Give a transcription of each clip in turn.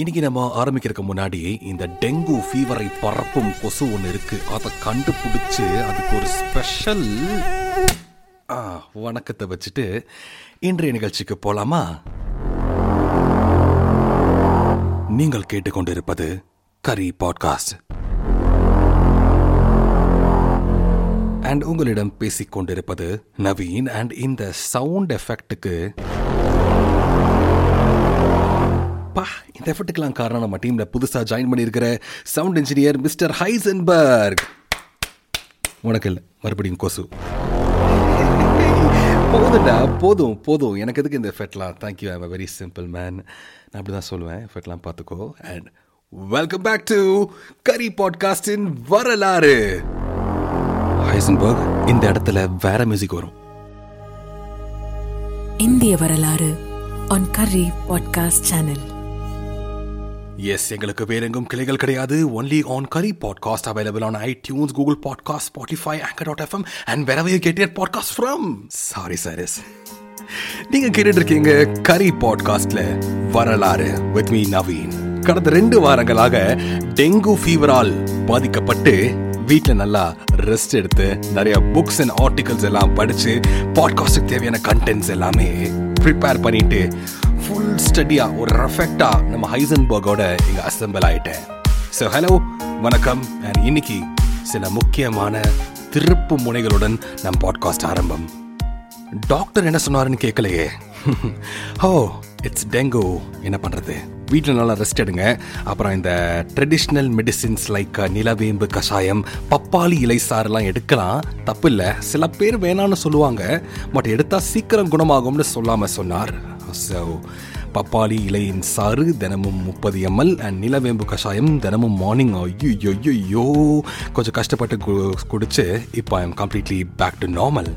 இன்னைக்கு நம்ம ஆரம்பிக்கிறதுக்கு முன்னாடி இந்த டெங்கு ஃபீவரை பரப்பும் கொசு ஒன்று இருக்கு. அதை கண்டுபிடிச்சு அதுக்கு ஒரு ஸ்பெஷல் வணக்கத்தை வச்சுட்டு இன்றைய நிகழ்ச்சிக்கு போலாமா? நீங்கள் கேட்டுக்கொண்டிருப்பது கரி பாட்காஸ்ட். அண்ட் உங்களிடம் பேசிக்கொண்டிருப்பது நவீன். அண்ட் இந்த சவுண்ட் எஃபெக்டுக்கு இந்த எஃபெக்ட்டுக்கெல்லாம் காரணம் நம்ம டீமில் புதுசாக ஜாயின் பண்ணியிருக்கிற சவுண்ட் இன்ஜினியர் மிஸ்டர் ஹைசன்பர்க். உனக்கு இல்லை மறுபடியும் கொசு. போதும்டா போதும் போதும். எனக்கு எதுக்கு இந்த எஃபெக்ட்லாம் thank you I'm a very simple man நான் அப்படி தான் சொல்லுவேன் எஃபெக்ட்லாம் பார்த்துக்கோ. And welcome back to Curry பாட்காஸ்டின் வரலாறு. ஹைசன்பர்க் இந்த இடத்துல வேற மியூசிக் வரும். இந்திய வரலாறு on curry podcast channel S எங்களுக்கு வேறெங்கும் கிளைகள் கிடையாது. Only on Curry podcast available on iTunes Google podcast Spotify anchor dot FM and wherever you get podcast from sorry சாரிஸ் நீங்க கேட்டுட்டு இருக்கீங்க கரி பாட்காஸ்ட்ல வரலாறு வித் மீ நவீன் கடந்த ரெண்டு வாரங்களாக டெங்கு ஃபீவரால் பாதிக்கப்பட்டு வீட்டில் நல்லா ரெஸ்ட் எடுத்து நிறைய புக்ஸ் அண்ட் ஆர்டிகல்ஸ் எல்லாம் படிச்சு பாட்காஸ்ட்டுக்கு தேவையான கண்டென்ட்ஸ் எல்லாமே ப்ரிப்பேர் பண்ணிட்டு ஃபுல் ஸ்டடியா ஒரு ரெஃபெக்டா நம்ம ஹைசன்பர்கோட இங்க அசெம்பிள் ஆயிட்டேன். ஸோ ஹலோ வணக்கம். அண்ட் இன்னைக்கு சில முக்கியமான திருப்பு முனைகளுடன் நம் பாட்காஸ்ட் ஆரம்பம். டாக்டர் என்ன சொன்னாருன்னு கேட்கலையே ஓ இட்ஸ் டெங்கு என்ன பண்ணுறது வீட்டில் நல்லா ரெஸ்ட் எடுங்க. அப்புறம் இந்த ட்ரெடிஷ்னல் மெடிசின்ஸ் லைக் நிலவேம்பு கஷாயம் பப்பாளி இலை சாறுலாம் எடுக்கலாம். தப்பு இல்லை. சில பேர் வேணான்னு சொல்லுவாங்க. பட் எடுத்தால் சீக்கிரம் குணமாகும்னு சொல்லாமல் சொன்னார். ஸோ பப்பாளி இலையின் சாறு தினமும் முப்பது எம்எல் அண்ட் நிலவேம்பு கஷாயம் தினமும் மார்னிங் ஐயோ ஐயோ கொஞ்சம் கஷ்டப்பட்டு கு- குடிச்சு இப்போ I am completely back to normal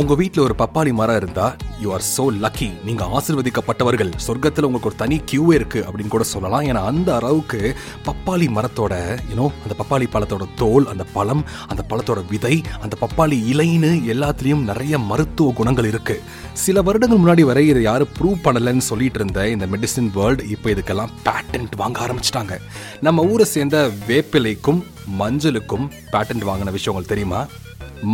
உங்க வீட்டில் ஒரு பப்பாளி மரம் இருந்தா யூ ஆர் சோ லக்கி நீங்க ஆசிர்வதிக்கப்பட்டவர்கள். சொர்க்கத்துல உங்களுக்கு ஒரு தனி கியூவே இருக்கு அப்படின்னு கூட சொல்லலாம். ஏன்னா அந்த அளவுக்கு பப்பாளி மரத்தோட யூனோ அந்த பப்பாளி பழத்தோட தோல் அந்த பழம் அந்த பழத்தோட விதை அந்த பப்பாளி இலைன்னு எல்லாத்துலயும் நிறைய மருத்துவ குணங்கள் இருக்கு. சில வருடங்கள் முன்னாடி வரை இதை யாரும் ப்ரூவ் பண்ணலன்னு சொல்லிட்டு இருந்த இந்த மெடிசின் வேர்ல்டு இப்போ இதுக்கெல்லாம் பேட்டன்ட் வாங்க ஆரம்பிச்சிட்டாங்க. நம்ம ஊரை சேர்ந்த வேப்பிலைக்கும் மஞ்சளுக்கும் பேட்டன்ட் வாங்கின விஷயம் உங்களுக்கு தெரியுமா?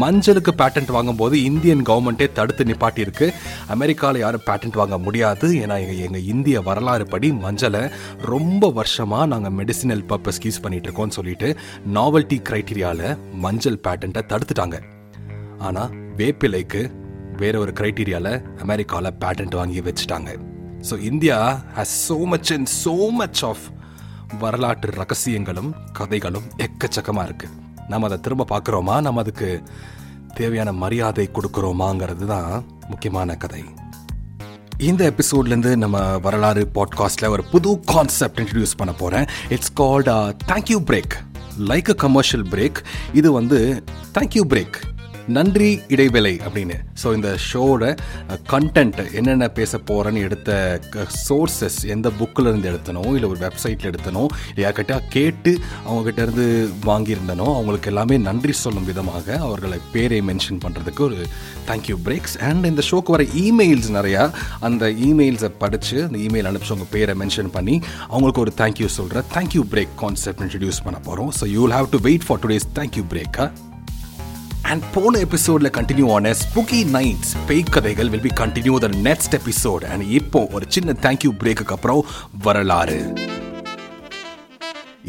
மஞ்சளுக்கு பேட்டன்ட் வாங்கும்போது இந்தியன் கவர்மெண்ட்டே தடுத்து நிப்பாட்டி இருக்கு அமெரிக்காவில் யாரும் பேட்டன்ட் வாங்க முடியாது. ஏன்னா எங்கள் இந்திய வரலாறு படி மஞ்சளை ரொம்ப வருஷமாக நாங்கள் மெடிசினல் பர்பஸ்க்கு யூஸ் பண்ணிட்டு இருக்கோம்னு சொல்லிட்டு நாவல்டி கிரைட்டீரியாவில் மஞ்சள் பேட்டன்ட்டை தடுத்துட்டாங்க. ஆனால் வேப்பிலைக்கு வேற ஒரு கிரைட்டீரியாவில் அமெரிக்காவில் பேட்டன்ட் வாங்கி வச்சுட்டாங்க. So India has so much and so much of வரலாற்று ரகசியங்களும் கதைகளும் எக்கச்சக்கமாக இருக்குது நம்ம அதை திரும்ப பார்க்குறோமா? நம்ம அதுக்கு தேவையான மரியாதை கொடுக்குறோமாங்கிறது தான் முக்கியமான கதை. இந்த எபிசோட்லேருந்து நம்ம வரலாறு பாட்காஸ்ட்டில் ஒரு புது கான்செப்ட் இன்ட்ரடியூஸ் பண்ண போகிறேன் it's called thank you break like a commercial break இது வந்து தேங்க்யூ பிரேக் நன்றி இடைவேளை அப்படின்னு. ஸோ இந்த ஷோட கண்டென்ட் என்னென்ன பேச போகிறேன்னு எடுத்த சோர்சஸ் எந்த புக்கில் இருந்து எடுத்தனோ இல்லை ஒரு வெப்சைட்டில் எடுத்தனோ இல்லை யார்கிட்ட கேட்டு அவங்ககிட்ட இருந்து வாங்கியிருந்தனோ அவங்களுக்கு எல்லாமே நன்றி சொல்லும் விதமாக அவர்களை பேரை மென்ஷன் பண்ணுறதுக்கு ஒரு தேங்க்யூ பிரேக்ஸ் அண்ட் இந்த ஷோக்கு வர இமெயில்ஸ் நிறையா அந்த இமெயில்ஸை படித்து அந்த இமெயில் அனுப்பிச்சவங்க பேரை மென்ஷன் பண்ணி அவங்களுக்கு ஒரு தேங்க்யூ சொல்கிற தேங்க்யூ பிரேக் கான்செப்ட் இன்ட்ரடியூஸ் பண்ண போகிறோம் so you have to wait for today's thank you பிரேக்கா and போன எபிசோட்ல கண்டினியூ ஆன ஸ்புக்கி நைட்ஸ் பேய் கதைகள் will be continue the next episode and இப்போ ஒரு சின்ன தேங்க்யூ பிரேக்குக்கு அப்புறம் வரலாறு.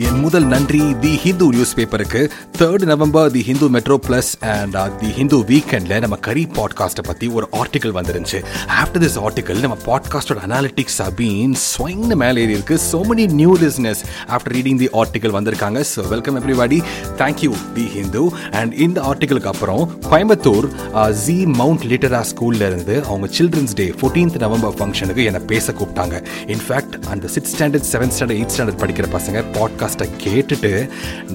என் முதல் நன்றி தி ஹிந்து நியூஸ் பேப்பருக்கு third November the Hindu Metro Plus and the Hindu வீக்கெண்டில் நம்ம கரி பாட்காஸ்ட்டை பத்தி ஒரு ஆர்டிக்கல் வந்துருந்துச்சு. ஆஃப்டர் திஸ் ஆர்டிக்கல் நம்ம பாட்காஸ்டோட அனாலிட்டிக்ஸ் அபீன் ஸ்வைன்னு மேலே ஏறி இருக்கு. So many new listeners after reading the article வந்திருக்காங்க. So welcome everybody thank you the Hindu. And இந்த ஆர்டிக்கலுக்கு அப்புறம் கோயம்புத்தூர் ஜி மவுண்ட் லிட்டரா ஸ்கூல்ல இருந்து அவங்க சில்ட்ரன்ஸ் டே 14th நவம்பர் ஃபங்க்ஷனுக்கு என்னை பேச கூப்பிட்டாங்க. இன்ஃபேக்ட் அந்த six standard seventh standard eight standard படிக்கிற பசங்க பாட்காஸ்ட்டை கேட்டுட்டு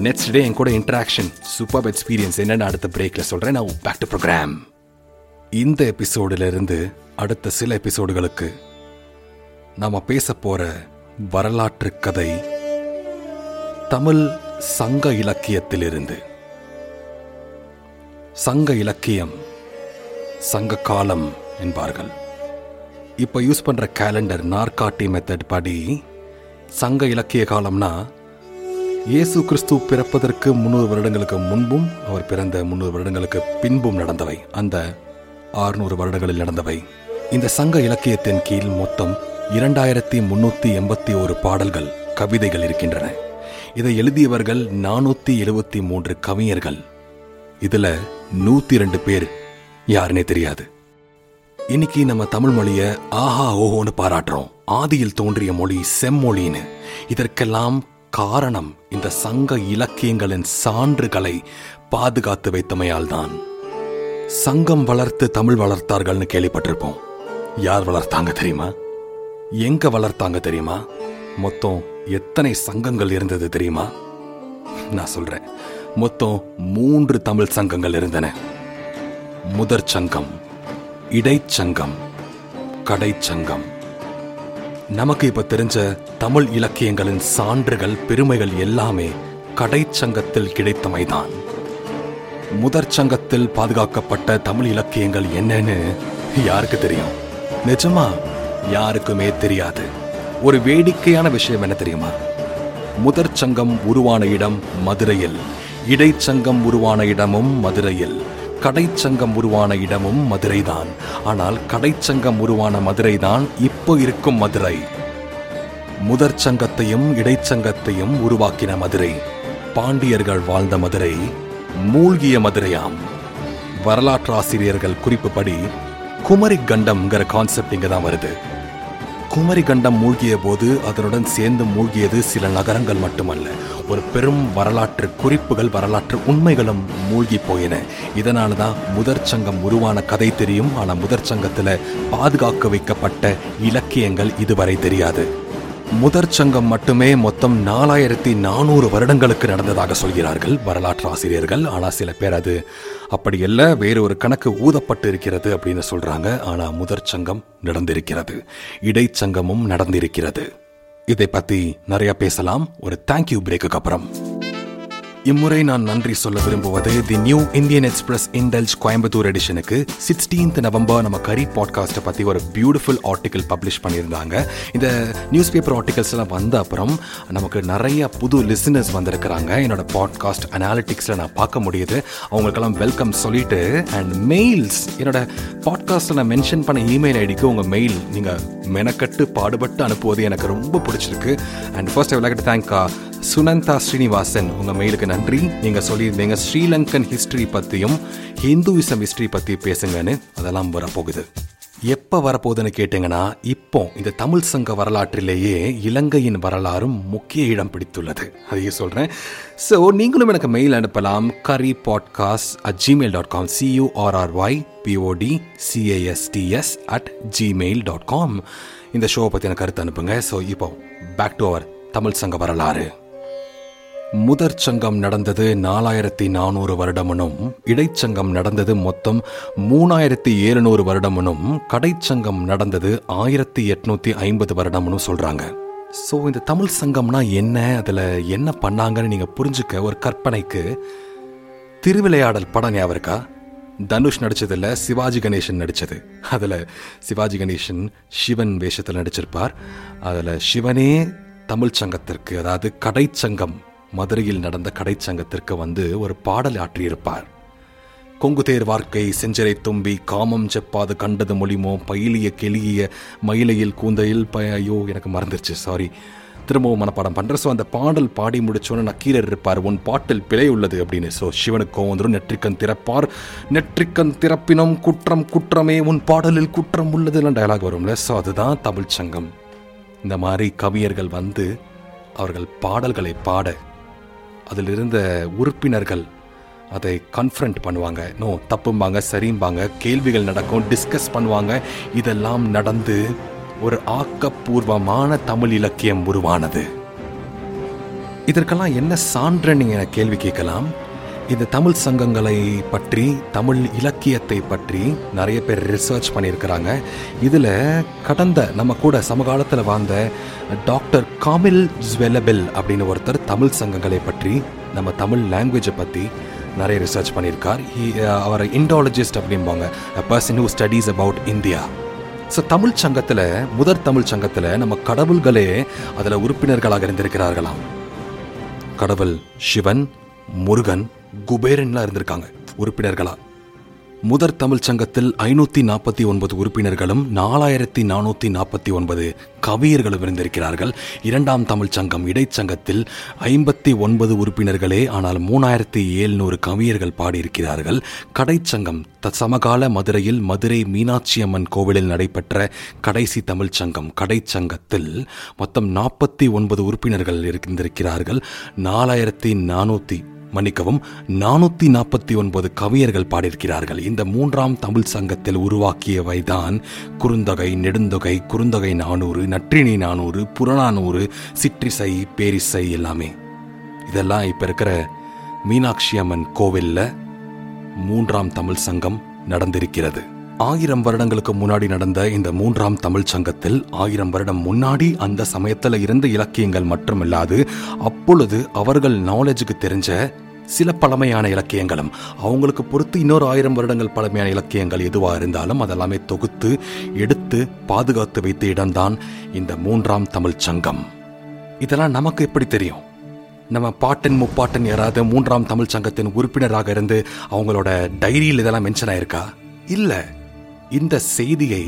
நெக்ஸ்ட் டே என் கூட இன்ட்ராக்ஷன் சூப்பர் எக்ஸ்பீரியன்ஸ் என்னன்னு அடுத்த பிரேக்கில் சொல்றேன். நான் பேக் டு ப்ரோக்ராம் இந்த எபிசோடிலிருந்து அடுத்த சில எபிசோடுகளுக்கு நாம பேச போற வரலாற்று கதை தமிழ் சங்க இலக்கியத்திலிருந்து. சங்க இலக்கியம் சங்க காலம் என்பார்கள். இப்போ யூஸ் பண்ற கேலண்டர் நார்காட்டி மெத்தட் படி சங்க இலக்கிய காலம்னா இயேசு கிறிஸ்து பிறப்பதற்கு முன்னூறு வருடங்களுக்கு முன்பும் அவர் பிறந்த முந்நூறு வருடங்களுக்கு பின்பும் நடந்தவை. அந்த ஆறுநூறு வருடங்களில் நடந்தவை. இந்த சங்க இலக்கியத்தின் கீழ் மொத்தம் இரண்டாயிரத்தி முன்னூத்தி எண்பத்தி ஒரு பாடல்கள் கவிதைகள் இருக்கின்றன. இதை எழுதியவர்கள் நானூத்தி எழுபத்தி மூன்று கவிஞர்கள். இதுல நூத்தி ரெண்டு பேர் யாருன்னே தெரியாது. இன்னைக்கு நம்ம தமிழ் மொழிய ஆஹா ஓஹோன்னு பாராட்டுறோம். ஆதியில் தோன்றிய மொழி செம்மொழின்னு. இதற்கெல்லாம் காரணம் இந்த சங்க இலக்கியங்களின் சான்றுகளை பாதுகாத்து வைத்தமையால் தான் சங்கம் வளர்த்து தமிழ் வளர்த்தார்கள்னு கேள்விப்பட்டிருப்போம். யார் வளர்த்தாங்க தெரியுமா? எங்க வளர்த்தாங்க தெரியுமா? மொத்தம் எத்தனை சங்கங்கள் இருந்தது தெரியுமா? நான் சொல்றேன். மொத்தம் மூன்று தமிழ் சங்கங்கள் இருந்தன. முதற் சங்கம் இடைச்சங்கம் கடைச்சங்கம் நமக்கு இப்ப தெரிஞ்ச தமிழ் இலக்கியங்களின் சான்றுகள் பெருமைகள் எல்லாமே கடைச்சங்கத்தில் கிடைத்தமைதான். முதற் சங்கத்தில் பாதுகாக்கப்பட்ட தமிழ் இலக்கியங்கள் என்னன்னு யாருக்கு தெரியும்? நிஜமா யாருக்குமே தெரியாது. ஒரு வேடிக்கையான விஷயம் என்ன தெரியுமா? முதற் சங்கம் உருவான இடம் மதுரையில் இடைச்சங்கம் உருவான இடமும் மதுரையில். கடைச்சங்கம் உருவான இடமும் மதுரைதான். ஆனால் கடைச்சங்கம் உருவான மதுரைதான் இப்போ இருக்கும் மதுரை. முதற் சங்கத்தையும் இடைச்சங்கத்தையும் உருவாக்கின மதுரை. பாண்டியர்கள் வாழ்ந்த மதுரை மூழ்கிய மதுரையாம். வரலாற்றாசிரியர்கள் குறிப்புப்படி குமரி கண்டம்ங்கிற கான்செப்ட் இங்க தான் வருது. குமரி கண்டம் மூழ்கிய போது அதனுடன் சேர்ந்து மூழ்கியது சில நகரங்கள் மட்டுமல்ல. ஒரு பெரும் வரலாற்று குறிப்புகள் வரலாற்று உண்மைகளும் மூழ்கி போயின. இதனால தான் முதற் சங்கம் உருவான கதை தெரியும். ஆனால் முதற் சங்கத்தில் பாதுகாக்க வைக்கப்பட்ட இலக்கியங்கள் இதுவரை தெரியாது. முதற் சங்கம் மட்டுமே மொத்தம் நாலாயிரத்தி நானூறு வருடங்களுக்கு நடந்ததாக சொல்கிறார்கள் வரலாற்று ஆசிரியர்கள். ஆனால் சில பேர் அது அப்படி அல்ல வேறு ஒரு கணக்கு ஊதப்பட்டு இருக்கிறது அப்படின்னு சொல்றாங்க. ஆனால் முதற் சங்கம் நடந்திருக்கிறது. இடைச்சங்கமும் நடந்திருக்கிறது. இதை பத்தி நிறைய பேசலாம். ஒரு தேங்க்யூ பிரேக்குக்கு அப்புறம். இம்முறை நான் நன்றி சொல்ல விரும்புவது the new Indian express indulge Coimbatore எடிஷனுக்கு sixteenth November நம்ம கரி பாட்காஸ்ட்டை பற்றி ஒரு பியூட்டிஃபுல் ஆர்டிக்கல் பப்ளிஷ் பண்ணியிருந்தாங்க. இந்த நியூஸ் பேப்பர் ஆர்டிகல்ஸ் எல்லாம் வந்த அப்புறம் நமக்கு நிறைய புது லிசனர்ஸ் வந்திருக்கிறாங்க. என்னோட பாட்காஸ்ட் அனாலிட்டிக்ஸில் நான் பார்க்க முடியுது. அவங்களுக்கெல்லாம் வெல்கம் சொல்லிட்டு அண்ட் மெயில்ஸ் என்னோட பாட்காஸ்ட்டில் நான் மென்ஷன் பண்ண இமெயில் ஐடிக்கு உங்கள் மெயில் நீங்கள் மெனக்கட்டு பாடுபட்டு அனுப்புவது எனக்கு ரொம்ப பிடிச்சிருக்கு. And first I like to thank Sunanda Srinivasan உங்கள் மெயிலுக்கு நன்றி. நீங்கள் சொல்லியிருந்தீங்க ஸ்ரீலங்கன் ஹிஸ்ட்ரி பற்றியும் ஹிந்துவிசம் ஹிஸ்ட்ரி பற்றி பேசுங்கன்னு அதெல்லாம் வரப்போகுது. எப்போ வரப்போகுதுன்னு கேட்டிங்கன்னா இப்போ இந்த தமிழ் சங்க வரலாற்றிலேயே இலங்கையின் வரலாறும் முக்கிய இடம் பிடித்துள்ளது. அதையே சொல்கிறேன் ஸோ நீங்களும் எனக்கு மெயில் அனுப்பலாம். Curry podcast at Gmail dot com C U R R Y P O D C A S T S at Gmail dot com இந்த ஷோவை பற்றின கருத்து அனுப்புங்க. ஸோ இப்போ பேக் டு அவர் தமிழ் சங்க வரலாறு. முதற் சங்கம் நடந்தது நாலாயிரத்தி நானூறு வருடமனும் இடைச்சங்கம் நடந்தது மொத்தம் மூணாயிரத்தி ஏழுநூறு வருடமனும் கடைச்சங்கம் நடந்தது ஆயிரத்தி எட்நூத்தி ஐம்பது வருடமனும் சொல்றாங்க. ஸோ இந்த தமிழ் சங்கம்னா என்ன? அதில் என்ன பண்ணாங்கன்னு நீங்கள் புரிஞ்சுக்க ஒரு கற்பனைக்கு. திருவிளையாடல் படம் ஞாபகம் இருக்கா? தனுஷ் நடித்ததில் சிவாஜி கணேசன் நடித்தது அதில் சிவாஜி கணேசன் சிவன் வேஷத்தில் நடிச்சிருப்பார். அதில் சிவனே தமிழ் சங்கத்திற்கு அதாவது கடைச்சங்கம் மதுரையில் நடந்த கடைச்சங்கத்திற்கு வந்து ஒரு பாடல் ஆற்றியிருப்பார். கொங்கு தேர் செஞ்சரை தும்பி காமம் செப்பாது கண்டது மொழிமோ பயிலிய கெளிய மயிலையில் கூந்தையில் ப ஐயோ எனக்கு மறந்துருச்சு சாரி திரும்பவும் மனப்பாடம் பண்ணுற ஸோ அந்த பாடல் பாடி முடிச்சோன்னு நக்கீரர் இருப்பார். உன் பாட்டில் பிழை உள்ளது அப்படின்னு. ஸோ சிவனுக்கு வந்துடும் நெற்றிக்கன் திறப்பார். நெற்றிக்கன் திறப்பினும் குற்றம் குற்றமே. உன் பாடலில் குற்றம் உள்ளதுலாம் டயலாக் வரும்ல. ஸோ அதுதான் தமிழ் சங்கம். இந்த மாதிரி கவியர்கள் வந்து அவர்கள் பாடல்களை பாட அதில் இருந்த உறுப்பினர்கள் அதை கன்ஃபரண்ட் பண்ணுவாங்க. நோ தப்பும்பாங்க சரிம்பாங்க கேள்விகள் நடக்கும் டிஸ்கஸ் பண்ணுவாங்க. இதெல்லாம் நடந்து ஒரு ஆக்கப்பூர்வமான தமிழ் இலக்கியம் உருவானது. இதற்கெல்லாம் என்ன சான்று நீங்கள் கேள்வி கேட்கலாம்? இந்த தமிழ் சங்கங்களை பற்றி தமிழ் இலக்கியத்தை பற்றி நிறைய பேர் ரிசர்ச் பண்ணியிருக்கிறாங்க. இதில் கடந்த நம்ம கூட சமகாலத்தில் வாழ்ந்த டாக்டர் காமில் ஜுவெலபெல் அப்படின்னு ஒருத்தர் தமிழ் சங்கங்களை பற்றி நம்ம தமிழ் லாங்குவேஜை பற்றி நிறைய ரிசர்ச் பண்ணியிருக்கார். He- uh, அவர் இண்டாலஜிஸ்ட் அப்படிம்பாங்க. Person who studies about India so Tamil சங்கத்தில் முதற் தமிழ் சங்கத்தில் நம்ம கடவுள்களே அதில் உறுப்பினர்களாக இருந்திருக்கிறார்களாம். கடவுள் சிவன் முருகன் குபேரன்லாம் இருந்திருக்காங்க உறுப்பினர்களா? முதற் தமிழ் சங்கத்தில் ஐநூற்றி நாற்பத்தி ஒன்பது உறுப்பினர்களும் நாலாயிரத்தி நானூற்றி நாற்பத்தி ஒன்பது கவியர்களும் இருந்திருக்கிறார்கள். இரண்டாம் தமிழ் சங்கம் இடைச்சங்கத்தில் ஐம்பத்தி ஒன்பது உறுப்பினர்களே ஆனால் மூணாயிரத்தி ஏழ்நூறு கவியர்கள் பாடியிருக்கிறார்கள். கடைச்சங்கம் த சமகால மதுரையில் மதுரை மீனாட்சி அம்மன் கோவிலில் நடைபெற்ற கடைசி தமிழ் சங்கம் கடைச்சங்கத்தில் மொத்தம் நாற்பத்தி ஒன்பது உறுப்பினர்கள் இருந்திருக்கிறார்கள். நாலாயிரத்தி நானூற்றி மன்னிக்கவும் நானூத்தி நாற்பத்தி ஒன்பது கவியர்கள் பாடியிருக்கிறார்கள். இந்த மூன்றாம் தமிழ் சங்கத்தில் உருவாக்கியவைதான் குறுந்தொகை நெடுந்தொகை குறுந்தொகை நானூறு நற்றினி நானூறு புறநானூறு சிற்றிசை பேரிசை எல்லாமே. இதெல்லாம் இப்ப இருக்கிற மீனாட்சி அம்மன் கோவில்ல மூன்றாம் தமிழ் சங்கம் நடந்திருக்கிறது. ஆயிரம் வருடங்களுக்கு முன்னாடி நடந்த இந்த மூன்றாம் தமிழ் சங்கத்தில் ஆயிரம் வருடம் முன்னாடி அந்த சமயத்தில் இருந்த இலக்கியங்கள் மட்டுமில்லாது அப்பொழுது அவர்கள் நாலேஜுக்கு தெரிஞ்ச சில பழமையான இலக்கியங்களும் அவங்களுக்கு பொறுத்து இன்னொரு ஆயிரம் வருடங்கள் பழமையான இலக்கியங்கள் எதுவாக இருந்தாலும் அதெல்லாமே தொகுத்து எடுத்து பாதுகாத்து வைத்த இடம்தான் இந்த மூன்றாம் தமிழ் சங்கம். இதெல்லாம் நமக்கு எப்படி தெரியும்? நம்ம பாட்டன் முப்பாட்டன் யாராவது மூன்றாம் தமிழ் சங்கத்தின் உறுப்பினராக இருந்து அவங்களோட டைரியில் இதெல்லாம் மென்ஷன் ஆயிருக்கா? இல்லை. இந்த செய்தியை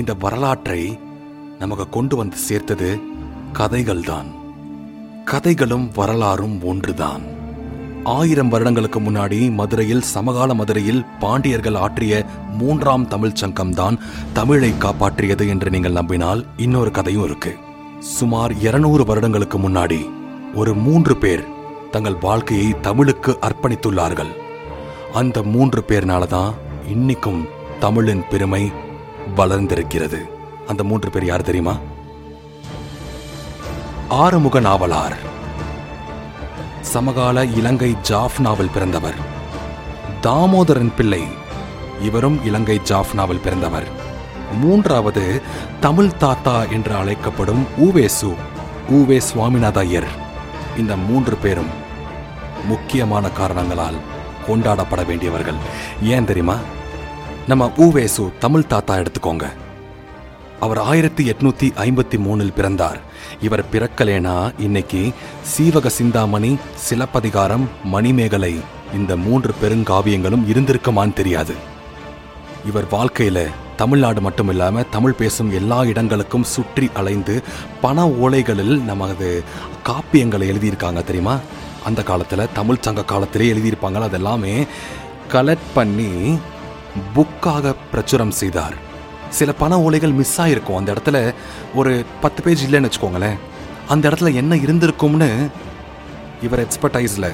இந்த வரலாற்றை நமக்கு கொண்டு வந்து சேர்த்தது கதைகள் தான் கதைகளும் வரலாறும் ஒன்றுதான். ஆயிரம் வருடங்களுக்கு முன்னாடி மதுரையில் சமகால மதுரையில் பாண்டியர்கள் ஆற்றிய மூன்றாம் தமிழ் சங்கம் தான் தமிழை காப்பாற்றியது என்று நீங்கள் நம்பினால் இன்னொரு கதையும் இருக்கு. சுமார் இருநூறு வருடங்களுக்கு முன்னாடி ஒரு மூன்று பேர் தங்கள் வாழ்க்கையை தமிழுக்கு அர்ப்பணித்துள்ளார்கள். அந்த மூன்று பேர்னால தான் இன்னைக்கும் தமிழின் பெருமை வளர்ந்திருக்கிறது. அந்த மூன்று பேர் யார் தெரியுமா? ஆறுமுக நாவலார். சமகால இலங்கை ஜாஃப் நாவல் பிறந்தவர். தாமோதரன் பிள்ளை. இவரும் இலங்கை ஜாஃப்னாவில் பிறந்தவர். மூன்றாவது தமிழ் தாத்தா என்று அழைக்கப்படும் ஊவேசு ஊவே சுவாமிநாத ஐயர் இந்த மூன்று பேரும் முக்கியமான காரணங்களால் கொண்டாடப்பட வேண்டியவர்கள். ஏன் தெரியுமா? நம்ம ஊவேசு தமிழ் தாத்தா எடுத்துக்கோங்க. அவர் ஆயிரத்தி எட்நூத்தி ஐம்பத்தி மூணில் பிறந்தார். இவர் பிறக்கலேனா இன்னைக்கு சீவக சிந்தாமணி சிலப்பதிகாரம் மணிமேகலை இந்த மூன்று பெருங்காவியங்களும் இருந்திருக்குமான்னு தெரியாது. இவர் வாழ்க்கையில தமிழ்நாடு மட்டும் இல்லாம தமிழ் பேசும் எல்லா இடங்களுக்கும் சுற்றி அலைந்து பண ஓலைகளில் நமது காப்பியங்களை எழுதியிருக்காங்க தெரியுமா? அந்த காலத்துல தமிழ் சங்க காலத்திலே எழுதியிருப்பாங்க அதெல்லாமே கலெக்ட் பண்ணி புக்காக பிரச்சுரம் செய்தார். சில பண ஓலைகள் மிஸ் ஆகிருக்கும் அந்த இடத்துல ஒரு பத்து பேஜ் இல்லைன்னு வச்சுக்கோங்களேன். அந்த இடத்துல என்ன இருந்திருக்கும்னு இவர் எக்ஸ்பர்டைஸில்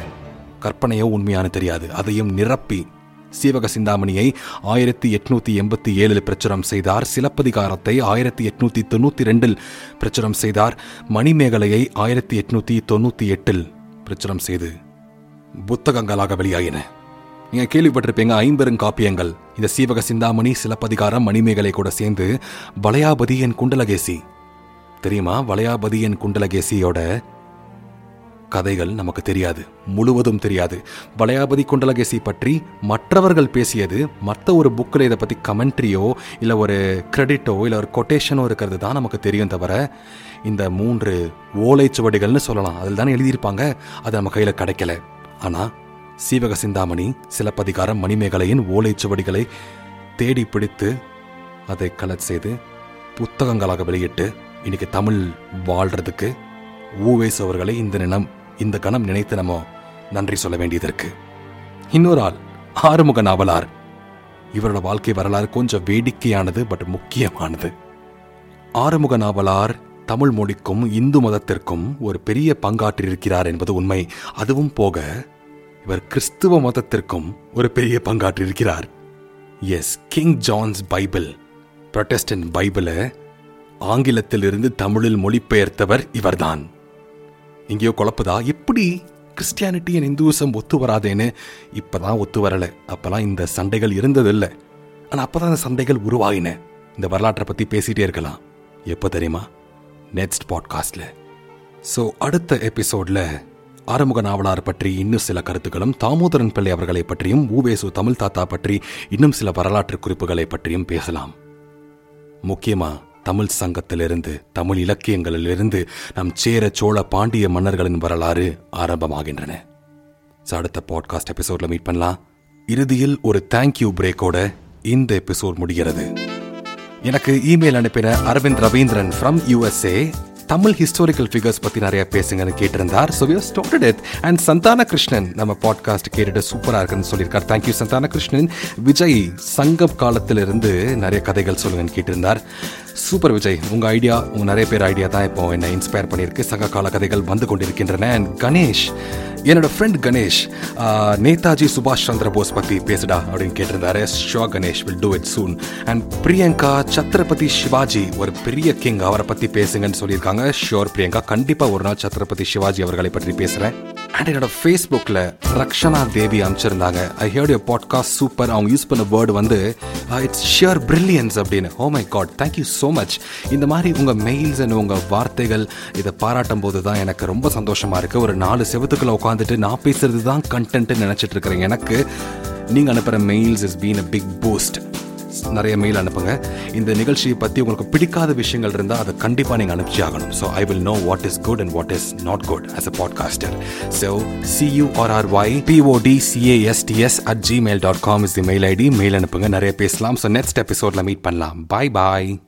கற்பனையோ உண்மையானு தெரியாது. அதையும் நிரப்பி சீவக சிந்தாமணியை ஆயிரத்தி எட்நூத்தி எண்பத்தி ஏழில் பிரச்சுரம் செய்தார். சிலப்பதிகாரத்தை ஆயிரத்தி எட்நூத்தி தொண்ணூற்றி ரெண்டில் பிரச்சுரம் செய்தார். மணிமேகலையை ஆயிரத்தி எட்நூத்தி தொண்ணூத்தி எட்டில் பிரச்சுரம் செய்து புத்தகங்களாக வெளியாயின. நீங்கள் கேள்விப்பட்டிருப்பீங்க ஐம்பெரும் காப்பியங்கள். இந்த சீவக சிந்தாமணி சிலப்பதிகாரம் மணிமேகலை கூட சேர்ந்து வளையாபதி என் குண்டலகேசி. தெரியுமா? வளையாபதி என் குண்டலகேசியோட கதைகள் நமக்கு தெரியாது முழுவதும் தெரியாது. வளையாபதி குண்டலகேசி பற்றி மற்றவர்கள் பேசியது மற்ற ஒரு புக்கில் இதை பற்றி கமெண்ட்ரியோ இல்லை ஒரு கிரெடிட்டோ இல்லை ஒரு கொட்டேஷனோ இருக்கிறது தான் நமக்கு தெரியும் தவிர இந்த மூன்று ஓலைச்சுவடிகள்னு சொல்லலாம். அதில் தானே எழுதியிருப்பாங்க அது நம்ம கையில் கிடைக்கல. ஆனால் சீவக சிந்தாமணி சிலப்பதிகாரம் மணிமேகலையின் ஓலைச்சுவடிகளை தேடி பிடித்து அதை கலெக்ட் செய்து புத்தகங்களாக வெளியிட்டு இன்னைக்கு தமிழ் வாழ்றதுக்கு ஊவேஸ் அவர்களை இந்த நினம் இந்த கணம் நினைத்து நம்ம நன்றி சொல்ல வேண்டியது இருக்கு. இன்னொரு ஆள் ஆறுமுக நாவலார். இவரோட வாழ்க்கை வரலாறு கொஞ்சம் வேடிக்கையானது பட் முக்கியமானது. ஆறுமுக நாவலார் தமிழ் மொழிக்கும் இந்து மதத்திற்கும் ஒரு பெரிய பங்காற்றியிருக்கிறார் என்பது உண்மை. அதுவும் போக இவர் கிறிஸ்துவ மதத்திற்கும் ஒரு பெரிய பங்காற்றிருக்கிறார் S king John's Bible Protestant பைபிளை ஆங்கிலத்திலிருந்து தமிழில் மொழிபெயர்த்தவர் இவர்தான். எங்கேயோ குழப்புதா எப்படி கிறிஸ்டியானிட்டி அண்ட் இந்துவிசம் ஒத்து வராதேன்னு இப்பதான் ஒத்து வரல. அப்பெல்லாம் இந்த சண்டைகள் இருந்ததில்லை. ஆனா அப்பதான் அந்த சண்டைகள் உருவாகின இந்த வரலாற்றை பத்தி பேசிட்டே இருக்கலாம். எப்போ தெரியுமா? நெக்ஸ்ட் பாட்காஸ்ட்ல ஸோ அடுத்த எபிசோட்ல ஆறுமுக நாவலார் பற்றி இன்னும் சில கருத்துக்களும் தாமோதரன் பிள்ளை அவர்களை பற்றியும் ஊவேசு தமிழ் தாத்தா பற்றி இன்னும் சில வரலாற்று குறிப்புகளை பற்றியும் பேசலாம். முக்கியமா தமிழ் சங்கத்திலிருந்து தமிழ் இலக்கியங்களிலிருந்து நம் சேர சோழ பாண்டிய மன்னர்களின் வரலாறு ஆரம்பமாகின்றன. So, அடுத்த பாட்காஸ்ட் எபிசோட்ல மீட் பண்ணலாம். இறுதியில் ஒரு தேங்க்யூ பிரேக்கோட இந்த எபிசோட் முடிகிறது. எனக்கு இமெயில் அனுப்பின Aravind Ravindran from USA Tamil historical figures பற்றி நிறைய பேசுங்கன்னு கேட்டிருந்தார். So we started it and Santhana Krishnan நம்ம பாட்காஸ்ட் கேட்டுட்டு சூப்பராக இருக்குன்னு சொல்லியிருக்கார். தேங்க்யூ சந்தான கிருஷ்ணன் விஜய் சங்கம் காலத்திலிருந்து நிறைய கதைகள் சொல்லுங்கன்னு கேட்டிருந்தார். சூப்பர் விஜய் உங்கள் ஐடியா உங்கள் நிறைய பேர் ஐடியா தான் இப்போ என்னை இன்ஸ்பயர் பண்ணியிருக்கு. சங்க கால கதைகள் வந்து கொண்டிருக்கின்றன. அண்ட் கணேஷ் என்னோட ஃப்ரெண்ட் கணேஷ் நேதாஜி சுபாஷ் சந்திர போஸ் பற்றி பேசுடா அப்படின்னு கேட்டிருந்தாரு. So Ganesh will do it soon and Priyanka Chhatrapati Shivaji ஒரு பெரிய கிங் அவரை பற்றி பேசுங்கன்னு சொல்லியிருக்காங்க. ஷோர் பிரியங்கா கண்டிப்பாக ஒரு நாள் சத்ரபதி சிவாஜி அவர்களை பற்றி பேசுகிறேன் அண்ட் என்னோட ஃபேஸ்புக்கில் Rakshana Devi அனுப்பிச்சிருந்தாங்க. I heard your podcast super அவங்க யூஸ் பண்ண வேர்டு வந்து இட்ஸ் ஷியர் பிரில்லியன்ஸ் அப்படின்னு. ஓ my God thank you so much இந்த மாதிரி உங்கள் மெயில்ஸ் அண்ட் உங்கள் வார்த்தைகள் இதை பாராட்டும் போது தான் எனக்கு ரொம்ப சந்தோஷமாக இருக்குது ஒரு நாலு செவத்துக்குள்ள உட்காந்துட்டு நான் பேசுறது தான் கண்டென்ட்டு நினச்சிட்டு இருக்கிறேன். எனக்கு நீங்கள் அனுப்புகிற mails is been a big boost நிறைய மெயில் அனுப்புங்க. இந்த நிகழ்ச்சியை பற்றி உங்களுக்கு பிடிக்காத விஷயங்கள் இருந்தால் அதை கண்டிப்பாக நீங்கள் அனுப்பிச்சி ஆகணும். So I will know what is good and what is not good as a podcaster so C U R R Y P O D C A S T S at Gmail dot com is the mail ID mail அனுப்புங்க. நிறைய பேசலாம். So next எபிசோடில் meet பண்ணலாம். பாய் பாய்